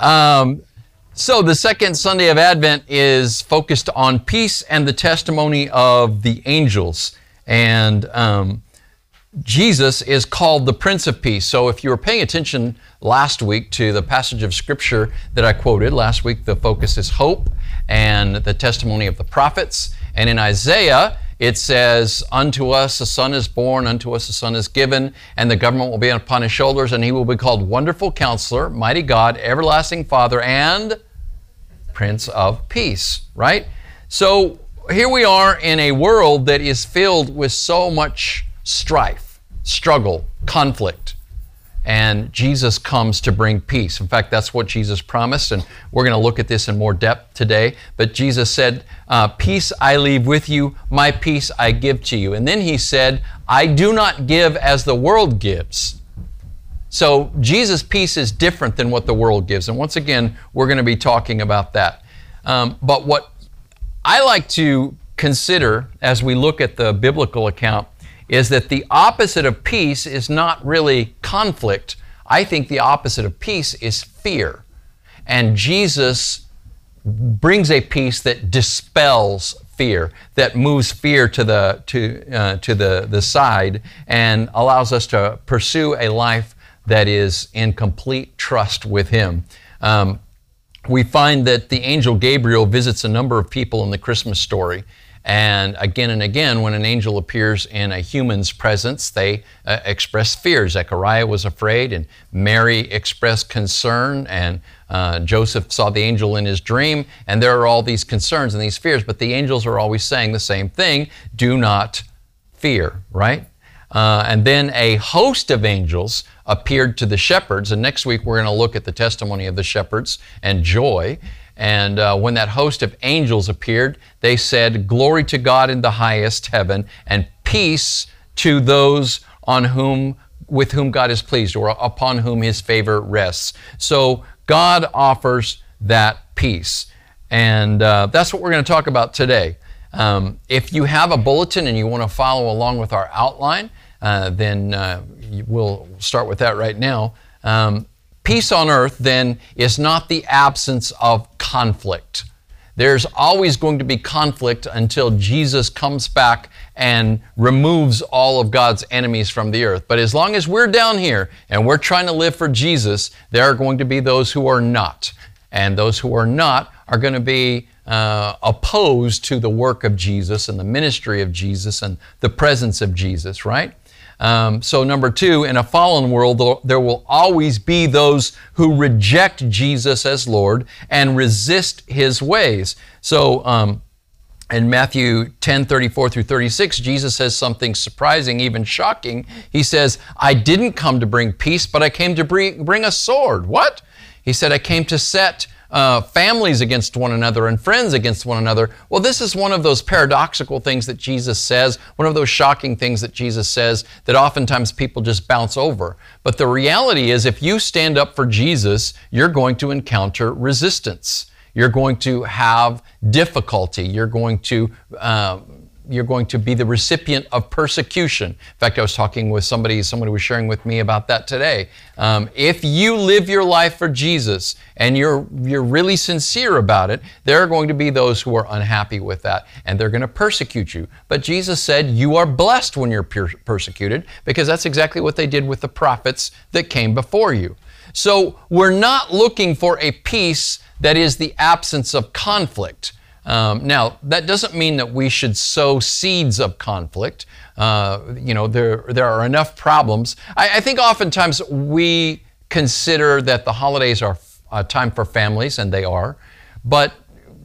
Um, so, the second Sunday of Advent is focused on peace and the testimony of the angels. And um, Jesus is called the Prince of Peace. So, if you were paying attention last week to the passage of Scripture that I quoted, last week the focus is hope and the testimony of the prophets. And in Isaiah, it says, Unto us a son is born, unto us a son is given, and the government will be upon his shoulders, and he will be called Wonderful Counselor, Mighty God, Everlasting Father, and Prince of Peace, right? So here we are in a world that is filled with so much strife, struggle, conflict and Jesus comes to bring peace. In fact, that's what Jesus promised, and we're going to look at this in more depth today. But Jesus said, uh, Peace I leave with you, my peace I give to you. And then he said, I do not give as the world gives. So Jesus' peace is different than what the world gives. And once again, we're going to be talking about that. Um, but what I like to consider as we look at the biblical account is that the opposite of peace is not really conflict. I think the opposite of peace is fear. And Jesus brings a peace that dispels fear, that moves fear to the, to, uh, to the, the side and allows us to pursue a life that is in complete trust with Him. Um, we find that the angel Gabriel visits a number of people in the Christmas story. And again and again, when an angel appears in a human's presence, they uh, express fear. Zechariah was afraid, and Mary expressed concern, and uh, Joseph saw the angel in his dream, and there are all these concerns and these fears, but the angels are always saying the same thing do not fear, right? Uh, and then a host of angels appeared to the shepherds, and next week we're going to look at the testimony of the shepherds and joy. And uh, when that host of angels appeared, they said, Glory to God in the highest heaven, and peace to those on whom with whom God is pleased or upon whom his favor rests. So God offers that peace. And uh, that's what we're going to talk about today. Um, if you have a bulletin and you want to follow along with our outline, uh, then uh, we'll start with that right now. Um, Peace on earth, then, is not the absence of conflict. There's always going to be conflict until Jesus comes back and removes all of God's enemies from the earth. But as long as we're down here and we're trying to live for Jesus, there are going to be those who are not. And those who are not are going to be uh, opposed to the work of Jesus and the ministry of Jesus and the presence of Jesus, right? Um, so, number two, in a fallen world, there will always be those who reject Jesus as Lord and resist his ways. So, um, in Matthew 10 34 through 36, Jesus says something surprising, even shocking. He says, I didn't come to bring peace, but I came to bring a sword. What? He said, I came to set uh, families against one another and friends against one another. Well, this is one of those paradoxical things that Jesus says, one of those shocking things that Jesus says that oftentimes people just bounce over. But the reality is, if you stand up for Jesus, you're going to encounter resistance. You're going to have difficulty. You're going to uh, you're going to be the recipient of persecution. In fact, I was talking with somebody, somebody was sharing with me about that today. Um, if you live your life for Jesus and you're, you're really sincere about it, there are going to be those who are unhappy with that and they're going to persecute you. But Jesus said, You are blessed when you're per- persecuted because that's exactly what they did with the prophets that came before you. So we're not looking for a peace that is the absence of conflict. Um, now, that doesn't mean that we should sow seeds of conflict. Uh, you know, there, there are enough problems. I, I, think oftentimes we consider that the holidays are a time for families, and they are. But,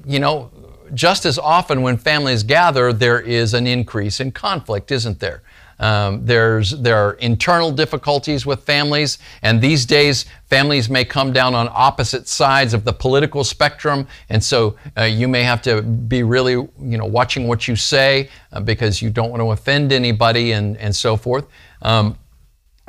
you know, just as often when families gather, there is an increase in conflict, isn't there? Um, there's, there are internal difficulties with families, and these days families may come down on opposite sides of the political spectrum, and so uh, you may have to be really, you know, watching what you say uh, because you don't want to offend anybody and, and so forth. Um,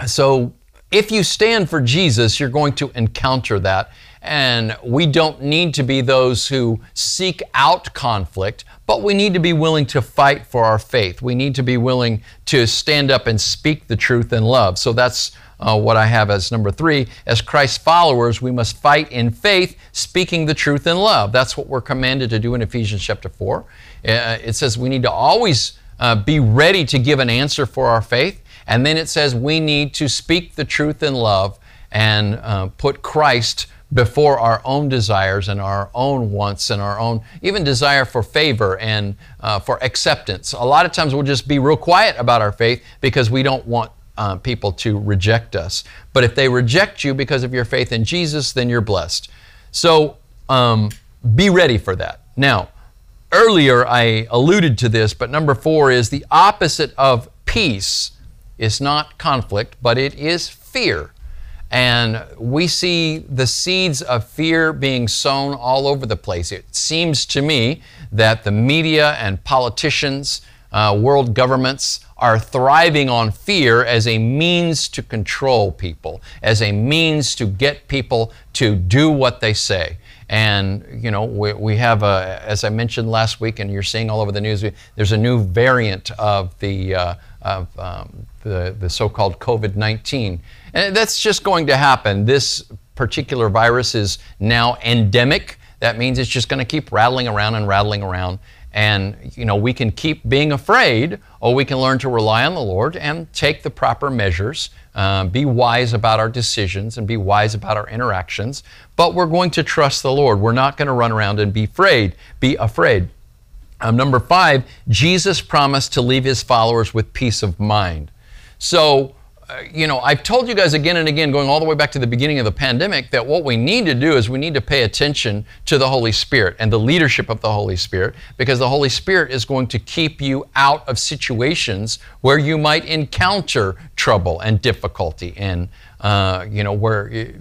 so if you stand for Jesus, you're going to encounter that. And we don't need to be those who seek out conflict, but we need to be willing to fight for our faith. We need to be willing to stand up and speak the truth in love. So that's uh, what I have as number three. As Christ's followers, we must fight in faith, speaking the truth in love. That's what we're commanded to do in Ephesians chapter 4. Uh, it says we need to always uh, be ready to give an answer for our faith. And then it says we need to speak the truth in love and uh, put Christ before our own desires and our own wants and our own even desire for favor and uh, for acceptance. A lot of times we'll just be real quiet about our faith because we don't want uh, people to reject us. But if they reject you because of your faith in Jesus, then you're blessed. So um, be ready for that. Now, earlier I alluded to this, but number four is the opposite of peace is not conflict, but it is fear. And we see the seeds of fear being sown all over the place. It seems to me that the media and politicians, uh, world governments, are thriving on fear as a means to control people, as a means to get people to do what they say. And, you know, we, we have, a, as I mentioned last week, and you're seeing all over the news, there's a new variant of the, uh, of, um, the, the so called COVID 19. And that's just going to happen. This particular virus is now endemic. That means it's just going to keep rattling around and rattling around. And, you know, we can keep being afraid, or we can learn to rely on the Lord and take the proper measures, uh, be wise about our decisions, and be wise about our interactions. But we're going to trust the Lord. We're not going to run around and be afraid. Be afraid. Um, number five, Jesus promised to leave his followers with peace of mind. So, uh, you know, I've told you guys again and again, going all the way back to the beginning of the pandemic, that what we need to do is we need to pay attention to the Holy Spirit and the leadership of the Holy Spirit, because the Holy Spirit is going to keep you out of situations where you might encounter trouble and difficulty, and uh, you know where.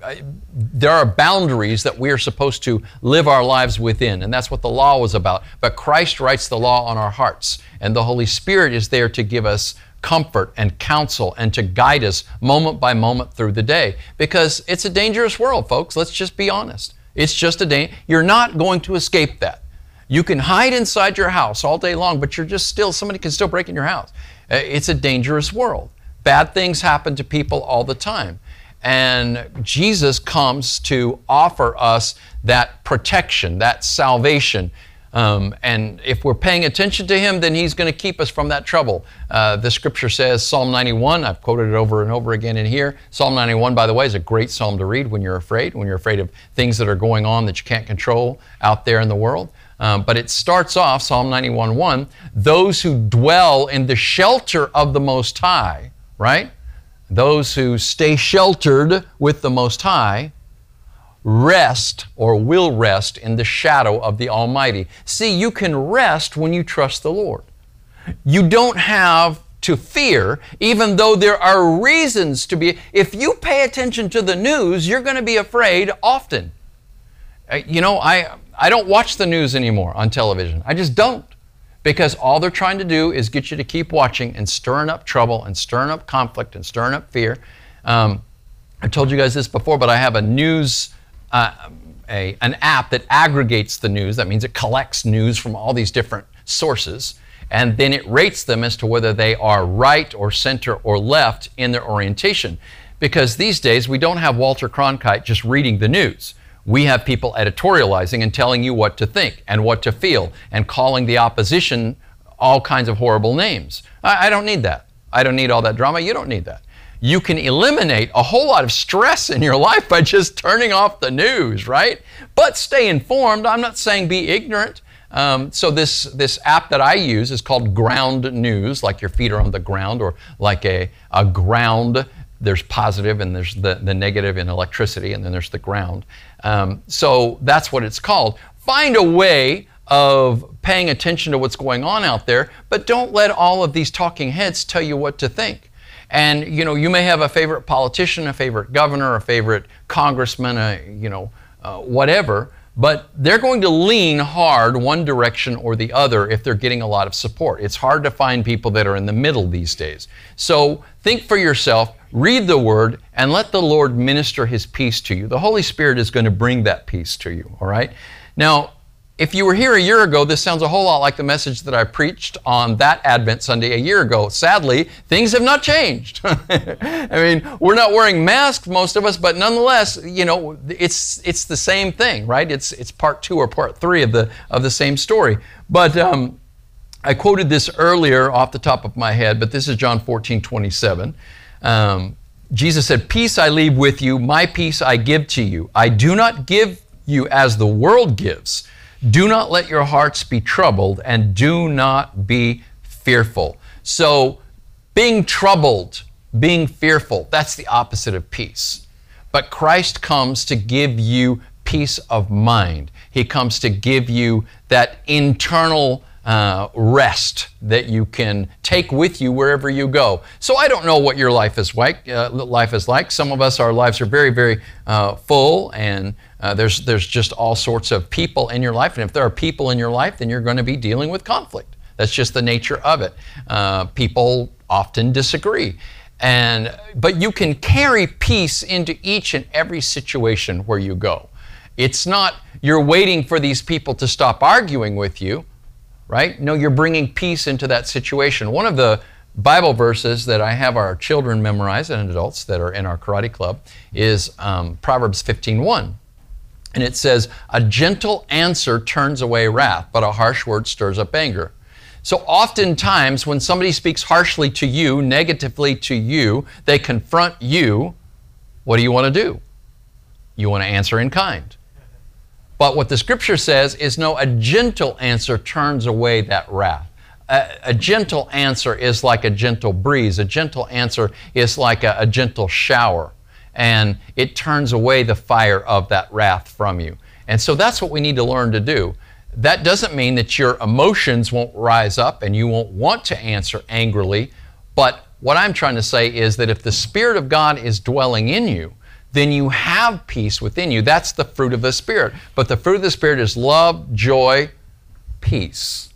Uh, there are boundaries that we are supposed to live our lives within, and that's what the law was about. But Christ writes the law on our hearts, and the Holy Spirit is there to give us comfort and counsel and to guide us moment by moment through the day because it's a dangerous world, folks. Let's just be honest. It's just a day. You're not going to escape that. You can hide inside your house all day long, but you're just still, somebody can still break in your house. Uh, it's a dangerous world. Bad things happen to people all the time. And Jesus comes to offer us that protection, that salvation, um, and if we're paying attention to Him, then He's going to keep us from that trouble. Uh, the scripture says, Psalm 91, I've quoted it over and over again in here. Psalm 91, by the way, is a great psalm to read when you're afraid, when you're afraid of things that are going on that you can't control out there in the world. Um, but it starts off, Psalm 91 1, those who dwell in the shelter of the Most High, right? Those who stay sheltered with the Most High rest or will rest in the shadow of the Almighty. See, you can rest when you trust the Lord. You don't have to fear, even though there are reasons to be. If you pay attention to the news, you're going to be afraid often. Uh, you know, I, I don't watch the news anymore on television. I just don't. Because all they're trying to do is get you to keep watching and stirring up trouble and stirring up conflict and stirring up fear. Um, I told you guys this before, but I have a news uh, a, an app that aggregates the news. That means it collects news from all these different sources, and then it rates them as to whether they are right or center or left in their orientation. Because these days we don't have Walter Cronkite just reading the news. We have people editorializing and telling you what to think and what to feel and calling the opposition all kinds of horrible names. I, I don't need that. I don't need all that drama. You don't need that you can eliminate a whole lot of stress in your life by just turning off the news, right? But stay informed. I'm not saying be ignorant. Um, so this this app that I use is called Ground News, like your feet are on the ground, or like a, a ground. There's positive and there's the, the negative in electricity, and then there's the ground. Um, so that's what it's called. Find a way of paying attention to what's going on out there, but don't let all of these talking heads tell you what to think. And you know, you may have a favorite politician, a favorite governor, a favorite congressman, a, you know, uh, whatever, but they're going to lean hard one direction or the other if they're getting a lot of support. It's hard to find people that are in the middle these days. So think for yourself, read the word, and let the Lord minister his peace to you. The Holy Spirit is going to bring that peace to you, all right? Now, if you were here a year ago, this sounds a whole lot like the message that I preached on that Advent Sunday a year ago. Sadly, things have not changed. I mean, we're not wearing masks, most of us, but nonetheless, you know, it's it's the same thing, right? It's it's part two or part three of the of the same story. But um, I quoted this earlier off the top of my head, but this is John 14, 27. Um, Jesus said, Peace I leave with you, my peace I give to you. I do not give you as the world gives. Do not let your hearts be troubled and do not be fearful. So, being troubled, being fearful, that's the opposite of peace. But Christ comes to give you peace of mind. He comes to give you that internal uh, rest that you can take with you wherever you go. So I don't know what your life is like. Uh, life is like. Some of us, our lives are very, very uh, full, and uh, there's there's just all sorts of people in your life. And if there are people in your life, then you're going to be dealing with conflict. That's just the nature of it. Uh, people often disagree. And, but you can carry peace into each and every situation where you go. It's not you're waiting for these people to stop arguing with you right? No, you're bringing peace into that situation. One of the Bible verses that I have our children memorize and adults that are in our karate club is um, Proverbs 15:1. And it says, A gentle answer turns away wrath, but a harsh word stirs up anger. So oftentimes, when somebody speaks harshly to you, negatively to you, they confront you, what do you want to do? You want to answer in kind. But what the scripture says is no, a gentle answer turns away that wrath. A, a, gentle answer is like a gentle breeze. A gentle answer is like a, a gentle shower. And it turns away the fire of that wrath from you. And so that's what we need to learn to do. That doesn't mean that your emotions won't rise up and you won't want to answer angrily. But what I'm trying to say is that if the Spirit of God is dwelling in you, then you have peace within you. That's the fruit of the Spirit. But the fruit of the Spirit is love, joy, peace,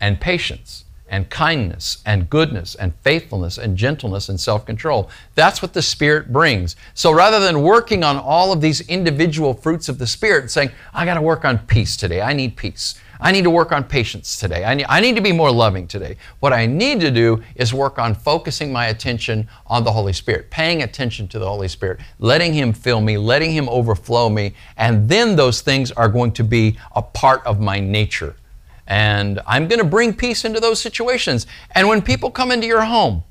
and patience, and kindness, and goodness, and faithfulness, and gentleness, and self control. That's what the Spirit brings. So rather than working on all of these individual fruits of the Spirit and saying, I got to work on peace today, I need peace. I need to work on patience today. I need, I need to be more loving today. What I need to do is work on focusing my attention on the Holy Spirit, paying attention to the Holy Spirit, letting Him fill me, letting Him overflow me, and then those things are going to be a part of my nature. And I'm going to bring peace into those situations. And when people come into your home,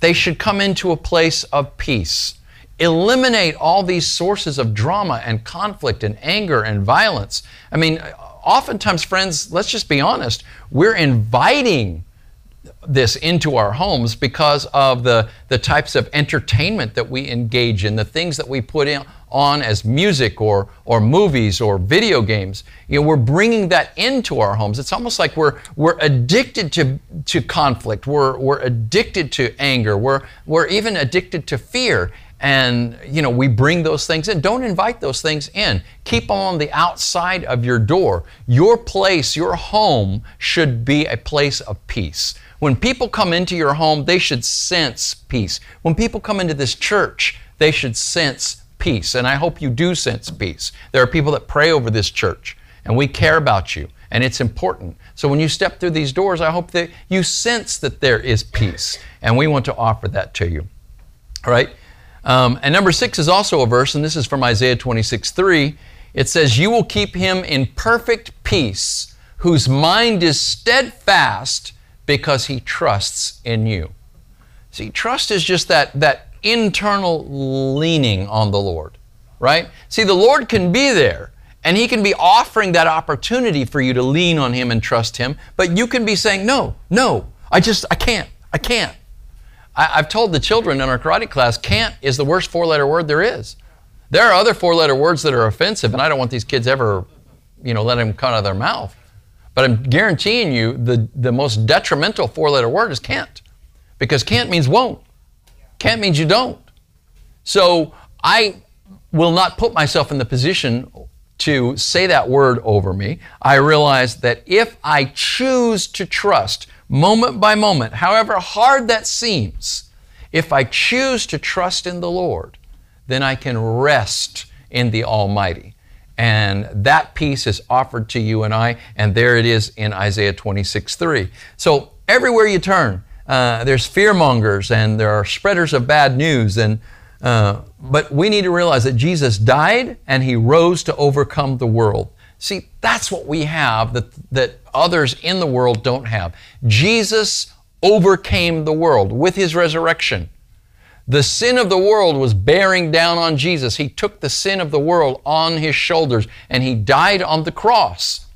they should come into a place of peace. Eliminate all these sources of drama and conflict and anger and violence. I mean, oftentimes, friends, let's just be honest, we're inviting this into our homes because of the, the types of entertainment that we engage in, the things that we put in, on as music or, or movies or video games. You know, we're bringing that into our homes. It's almost like we're, we're addicted to, to conflict. We're, we're addicted to anger. We're, we're even addicted to fear and you know we bring those things in don't invite those things in keep them on the outside of your door your place your home should be a place of peace when people come into your home they should sense peace. When people come into this church they should sense peace. And i hope you do sense peace. There are people that pray over this church and we care about you and it's important. So when you step through these doors i hope that you sense that there is peace and we want to offer that to you. All right? Um, and number six is also a verse, and this is from Isaiah 26 3. It says, You will keep him in perfect peace, whose mind is steadfast because he trusts in you. See, trust is just that, that internal leaning on the Lord, right? See, the Lord can be there and He can be offering that opportunity for you to lean on Him and trust Him, but you can be saying, No, no, I just, I can't, I can't. I, have told the children in our karate class, can't is the worst four letter word there is. There are other four letter words that are offensive, and I don't want these kids ever, you know, let them come out of their mouth. But I'm guaranteeing you the, the most detrimental four letter word is can't. Because can't means won't. Can't means you don't. So I will not put myself in the position to say that word over me. I realize that if I choose to trust, moment by moment, however hard that seems, if I choose to trust in the Lord, then I can rest in the Almighty. And that peace is offered to you and I, and there it is in Isaiah 26 3. So everywhere you turn, uh, there's fearmongers and there are spreaders of bad news. And, uh, but we need to realize that Jesus died and he rose to overcome the world. See, that's what we have that, that others in the world don't have. Jesus overcame the world with his resurrection. The sin of the world was bearing down on Jesus. He took the sin of the world on his shoulders and he died on the cross.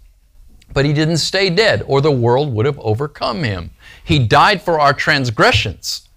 But he didn't stay dead, or the world would have overcome him. He died for our transgressions,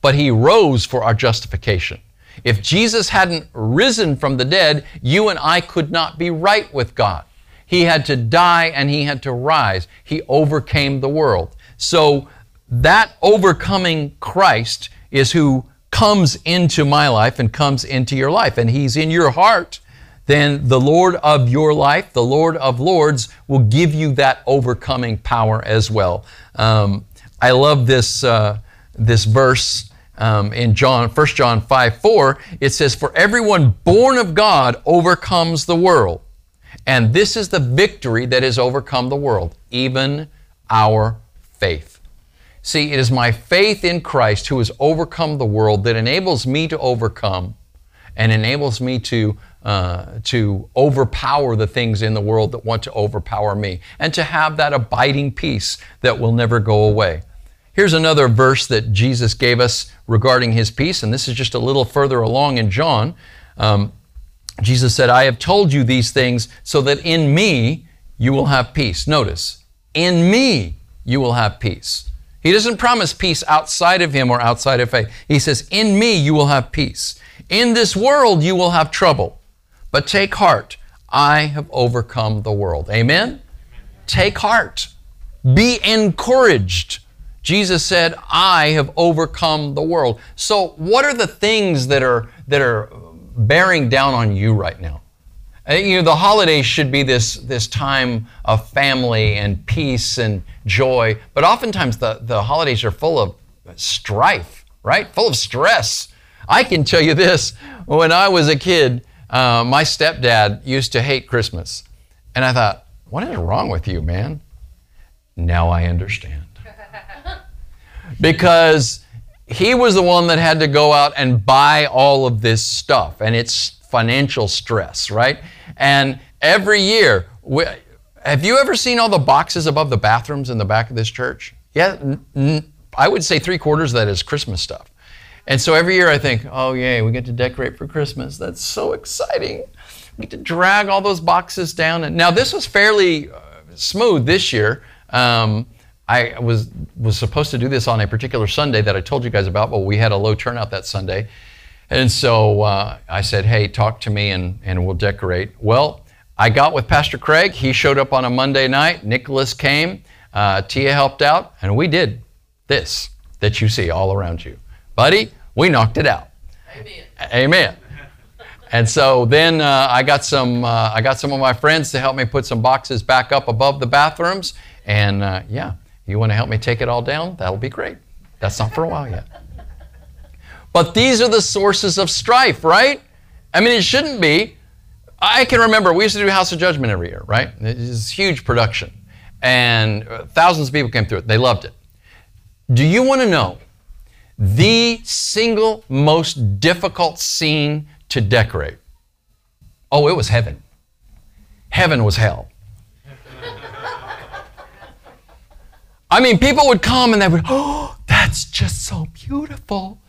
but he rose for our justification. If Jesus hadn't risen from the dead, you and I could not be right with God. He had to die and he had to rise. He overcame the world. So that overcoming Christ is who comes into my life and comes into your life, and he's in your heart. Then the Lord of your life, the Lord of Lords, will give you that overcoming power as well. Um, I love this, uh, this verse um, in John, 1 John 5 4, it says, For everyone born of God overcomes the world. And this is the victory that has overcome the world, even our faith. See, it is my faith in Christ who has overcome the world that enables me to overcome and enables me to, uh, to overpower the things in the world that want to overpower me and to have that abiding peace that will never go away. Here's another verse that Jesus gave us regarding his peace, and this is just a little further along in John. Um, Jesus said, I have told you these things so that in me you will have peace. Notice, in me you will have peace. He doesn't promise peace outside of him or outside of faith. He says, In me you will have peace. In this world you will have trouble. But take heart, I have overcome the world. Amen? Take heart. Be encouraged. Jesus said, I have overcome the world. So, what are the things that are, that are bearing down on you right now? You know, the holidays should be this, this time of family and peace and joy, but oftentimes the, the holidays are full of strife, right? Full of stress. I can tell you this when I was a kid, uh, my stepdad used to hate Christmas. And I thought, what is wrong with you, man? Now I understand because he was the one that had to go out and buy all of this stuff and it's financial stress, right? And every year, we, have you ever seen all the boxes above the bathrooms in the back of this church? Yeah, I would say three quarters of that is Christmas stuff. And so every year I think, oh, yay, we get to decorate for Christmas. That's so exciting. We get to drag all those boxes down. And now this was fairly uh, smooth this year. Um, I was was supposed to do this on a particular Sunday that I told you guys about, but we had a low turnout that Sunday, and so uh, I said, "Hey, talk to me, and and we'll decorate." Well, I got with Pastor Craig. He showed up on a Monday night. Nicholas came. Uh, Tia helped out, and we did this that you see all around you, buddy. We knocked it out. Amen. Amen. And so then uh, I got some uh, I got some of my friends to help me put some boxes back up above the bathrooms, and uh, yeah you want to help me take it all down? That'll be great. That's not for a while yet. But these are the sources of strife, right? I mean, it shouldn't be. I can remember we used to do House of Judgment every year, right? It was huge production. And uh, thousands of people came through it. They loved it. Do you want to know the single most difficult scene to decorate? Oh, it was heaven. Heaven was hell. I mean, people would come and they would, oh, that's just so beautiful.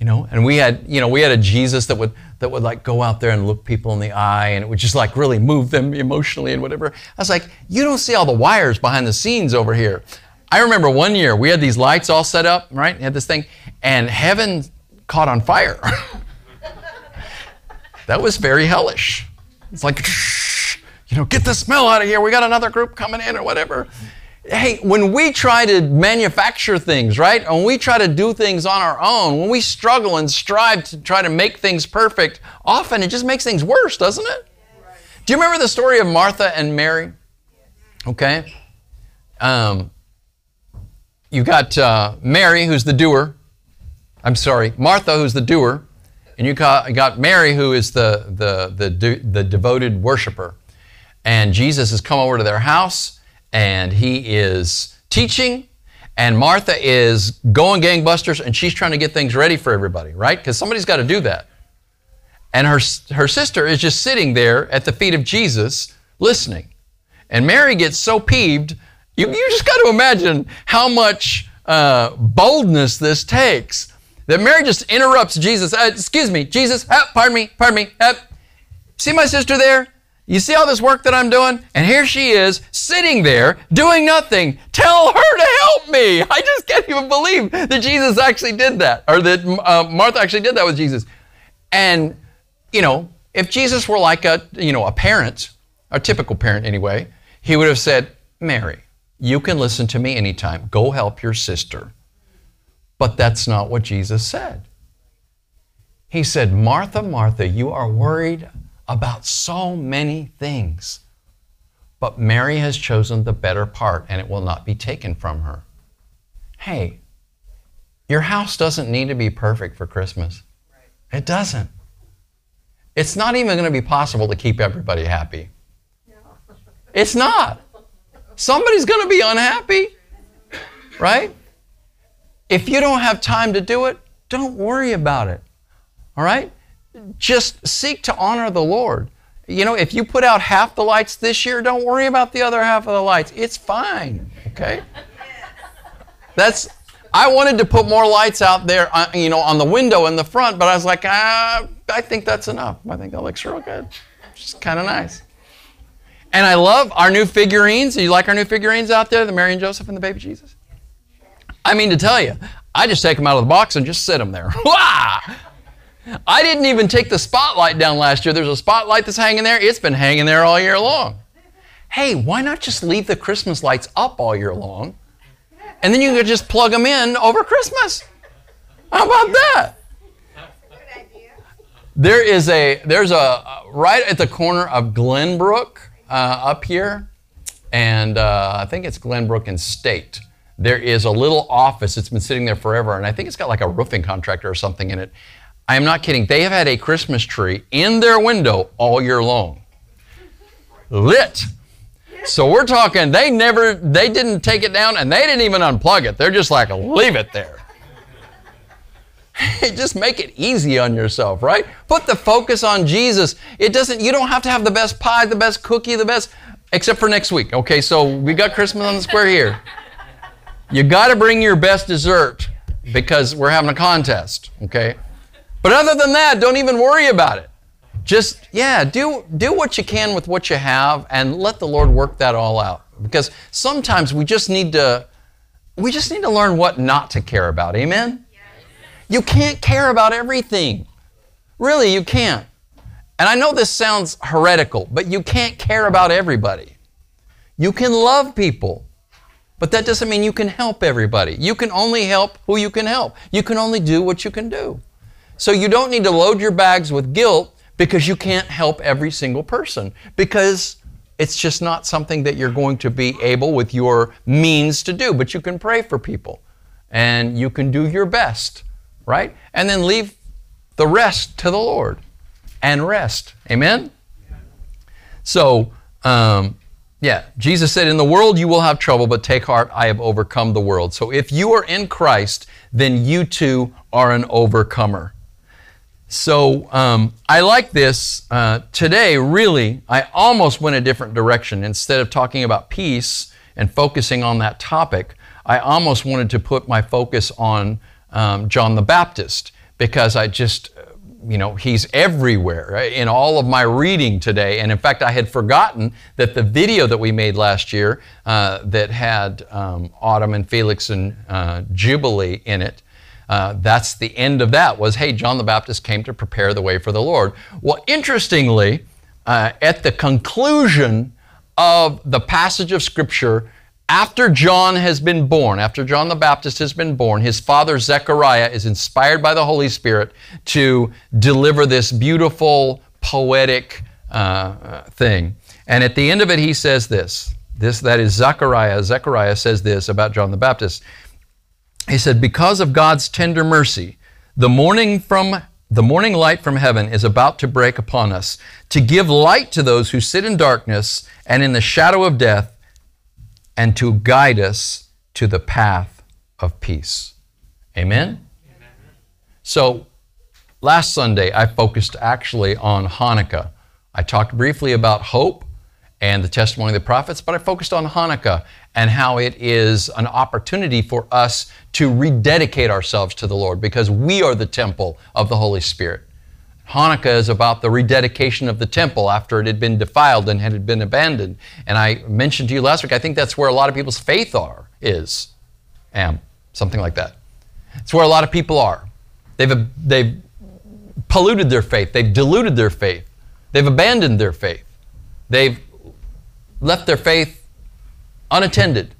You know, and we had, you know, we had a Jesus that would that would like go out there and look people in the eye and it would just like really move them emotionally and whatever. I was like, you don't see all the wires behind the scenes over here. I remember one year we had these lights all set up, right? We had this thing, and heaven caught on fire. that was very hellish. It's like, you know, get the smell out of here. We got another group coming in or whatever hey, when we try to manufacture things, right? When we try to do things on our own, when we struggle and strive to try to make things perfect, often it just makes things worse, doesn't it? Do you remember the story of Martha and Mary? Okay. Um, you got uh, Mary, who's the doer. I'm sorry, Martha, who's the doer And you got, Mary, who is the, the, the, the devoted worshiper. And Jesus has come over to their house and he is teaching. And Martha is going gangbusters and she's trying to get things ready for everybody, right? Because somebody's got to do that. And her, her sister is just sitting there at the feet of Jesus listening. And Mary gets so peeved. You, you just got to imagine how much uh, boldness this takes. That Mary just interrupts Jesus. Uh, excuse me, Jesus, uh, pardon me, pardon me. See my sister there? You see all this work that I'm doing? And here she is sitting there doing nothing. Tell her to help me. I just can't even believe that Jesus actually did that, or that uh, Martha actually did that with Jesus. And, you know, if Jesus were like a, you know, a parent, a typical parent anyway, he would have said, Mary, you can listen to me anytime. Go help your sister. But that's not what Jesus said. He said, Martha, Martha, you are worried about so many things. But Mary has chosen the better part, and it will not be taken from her. Hey, your house doesn't need to be perfect for Christmas. It doesn't. It's not even going to be possible to keep everybody happy. It's not. Somebody's going to be unhappy, right? If you don't have time to do it, don't worry about it. All right? Just seek to honor the Lord. You know, if you put out half the lights this year, don't worry about the other half of the lights. It's fine, okay? That's I wanted to put more lights out there, uh, you know, on the window in the front, but I was like, ah, I think that's enough. I think that looks real good. It's kind of nice. And I love our new figurines. Do you like our new figurines out there, the Mary and Joseph and the baby Jesus? I mean to tell you, I just take them out of the box and just sit them there. I didn't even take the spotlight down last year. There's a spotlight that's hanging there. It's been hanging there all year long. Hey, why not just leave the Christmas lights up all year long? And then you could just plug them in over Christmas. How about that? There is a there's a right at the corner of Glenbrook uh, up here, and uh, I think it's Glenbrook and State there is a little office that's been sitting there forever, and I think it's got like a roofing contractor or something in it. I am not kidding. They have had a Christmas tree in their window all year long, lit. So we're talking, they never, they didn't take it down and they didn't even unplug it. They're just like, leave it there. just make it easy on yourself, right? Put the focus on Jesus. It doesn't, you don't have to have the best pie, the best cookie, the best, except for next week. Okay, so we got Christmas on the square here. You got to bring your best dessert because we're having a contest, okay? But other than that, don't even worry about it. Just yeah, do do what you can with what you have and let the Lord work that all out. Because sometimes we just need to we just need to learn what not to care about. Amen? You can't care about everything. Really, you can't. And I know this sounds heretical, but you can't care about everybody. You can love people, but that doesn't mean you can help everybody. You can only help who you can help. You can only do what you can do. So you don't need to load your bags with guilt because you can't help every single person because it's just not something that you're going to be able with your means to do. But you can pray for people and you can do your best, right? And then leave the rest to the Lord and rest. Amen? So, um, yeah, Jesus said, In the world you will have trouble, but take heart, I have overcome the world. So if you are in Christ, then you too are an overcomer. So um, I like this. Uh, today, really, I almost went a different direction. Instead of talking about peace and focusing on that topic, I almost wanted to put my focus on um, John the Baptist because I just you know, he's everywhere in all of my reading today. And in fact, I had forgotten that the video that we made last year uh, that had um, Autumn and Felix and uh, Jubilee in it, uh, that's the end of that was, hey, John the Baptist came to prepare the way for the Lord. Well, interestingly, uh, at the conclusion of the passage of Scripture, after John has been born, after John the Baptist has been born, his father Zechariah is inspired by the Holy Spirit to deliver this beautiful, poetic uh, thing. And at the end of it, he says this. This that is Zechariah. Zechariah says this about John the Baptist. He said, "Because of God's tender mercy, the morning from the morning light from heaven is about to break upon us to give light to those who sit in darkness and in the shadow of death and to guide us to the path of peace. Amen? Amen. So, last Sunday I focused actually on Hanukkah. I talked briefly about hope and the testimony of the prophets, but I focused on Hanukkah and how it is an opportunity for us to rededicate ourselves to the Lord because we are the temple of the Holy Spirit. Hanukkah is about the rededication of the temple after it had been defiled and had been abandoned. And I mentioned to you last week, I think that's where a lot of people's faith are, is, am, something like that. It's where a lot of people are. They've, they've polluted their faith, they've diluted their faith, they've abandoned their faith, they've left their faith unattended.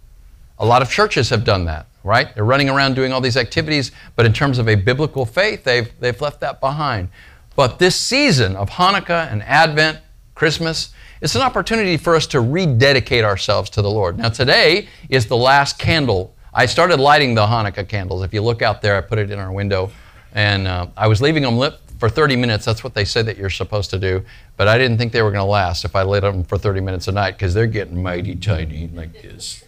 A lot of churches have done that, right? They're running around doing all these activities, but in terms of a biblical faith, they've, they've left that behind. But this season of Hanukkah and Advent, Christmas, it's an opportunity for us to rededicate ourselves to the Lord. Now, today is the last candle. I started lighting the Hanukkah candles. If you look out there, I put it in our window, and uh, I was leaving them lit for 30 minutes. That's what they said that you're supposed to do. But I didn't think they were going to last if I lit them for 30 minutes a night because they're getting mighty tiny like this.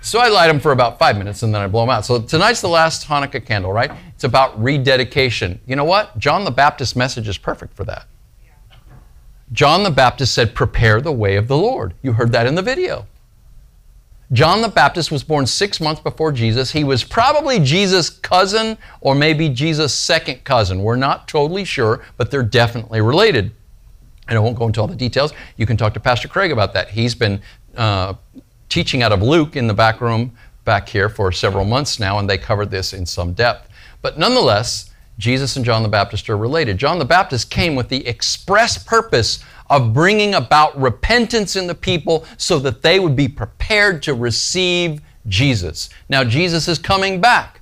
So I light them for about five minutes and then I blow them out. So tonight's the last Hanukkah candle, right? It's about rededication. You know what? John the Baptist's message is perfect for that. John the Baptist said, Prepare the way of the Lord. You heard that in the video. John the Baptist was born six months before Jesus. He was probably Jesus' cousin or maybe Jesus' second cousin. We're not totally sure, but they're definitely related. And I won't go into all the details. You can talk to Pastor Craig about that. He's been uh, teaching out of Luke in the back room back here for several months now, and they covered this in some depth. But nonetheless, Jesus and John the Baptist are related. John the Baptist came with the express purpose of bringing about repentance in the people so that they would be prepared to receive Jesus. Now, Jesus is coming back,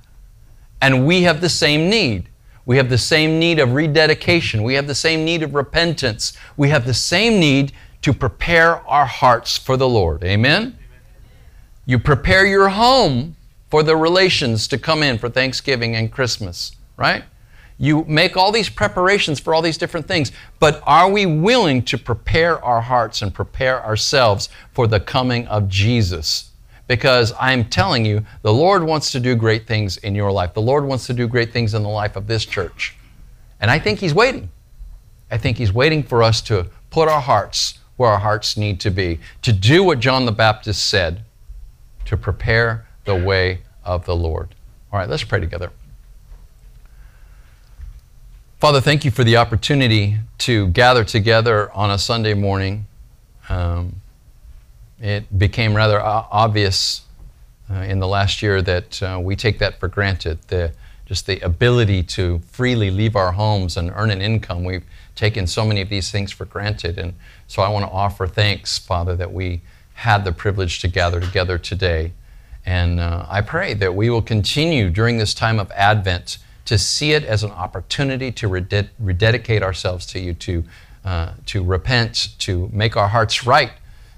and we have the same need. We have the same need of rededication. We have the same need of repentance. We have the same need to prepare our hearts for the Lord. Amen? Amen? You prepare your home for the relations to come in for Thanksgiving and Christmas, right? You make all these preparations for all these different things, but are we willing to prepare our hearts and prepare ourselves for the coming of Jesus? Because I'm telling you, the Lord wants to do great things in your life. The Lord wants to do great things in the life of this church. And I think He's waiting. I think He's waiting for us to put our hearts where our hearts need to be, to do what John the Baptist said, to prepare the way of the Lord. All right, let's pray together. Father, thank you for the opportunity to gather together on a Sunday morning. Um, it became rather obvious uh, in the last year that uh, we take that for granted. The, just the ability to freely leave our homes and earn an income. We've taken so many of these things for granted. And so I want to offer thanks, Father, that we had the privilege to gather together today. And uh, I pray that we will continue during this time of Advent to see it as an opportunity to rededicate ourselves to you, to, uh, to repent, to make our hearts right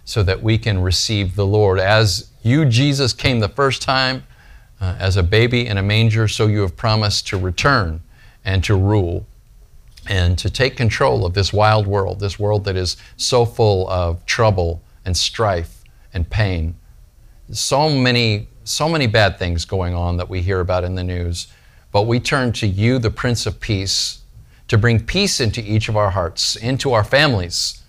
so that we can receive the Lord. As you, Jesus, came the first time uh, as a baby in a manger, so you have promised to return and to rule and to take control of this wild world, this world that is so full of trouble and strife and pain. So many, so many bad things going on that we hear about in the news. But we turn to you, the Prince of Peace, to bring peace into each of our hearts, into our families,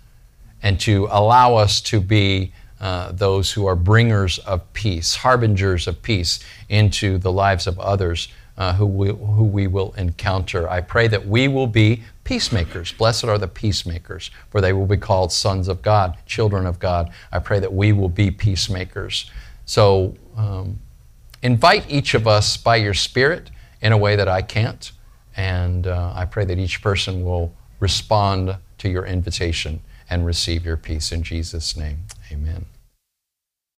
and to allow us to be uh, those who are bringers of peace, harbingers of peace into the lives of others uh, who, we, who we will encounter. I pray that we will be peacemakers. Blessed are the peacemakers, for they will be called sons of God, children of God. I pray that we will be peacemakers. So um, invite each of us by your Spirit in a way that I can't. And uh, I pray that each person will respond to your invitation and receive your peace in Jesus' name. Amen.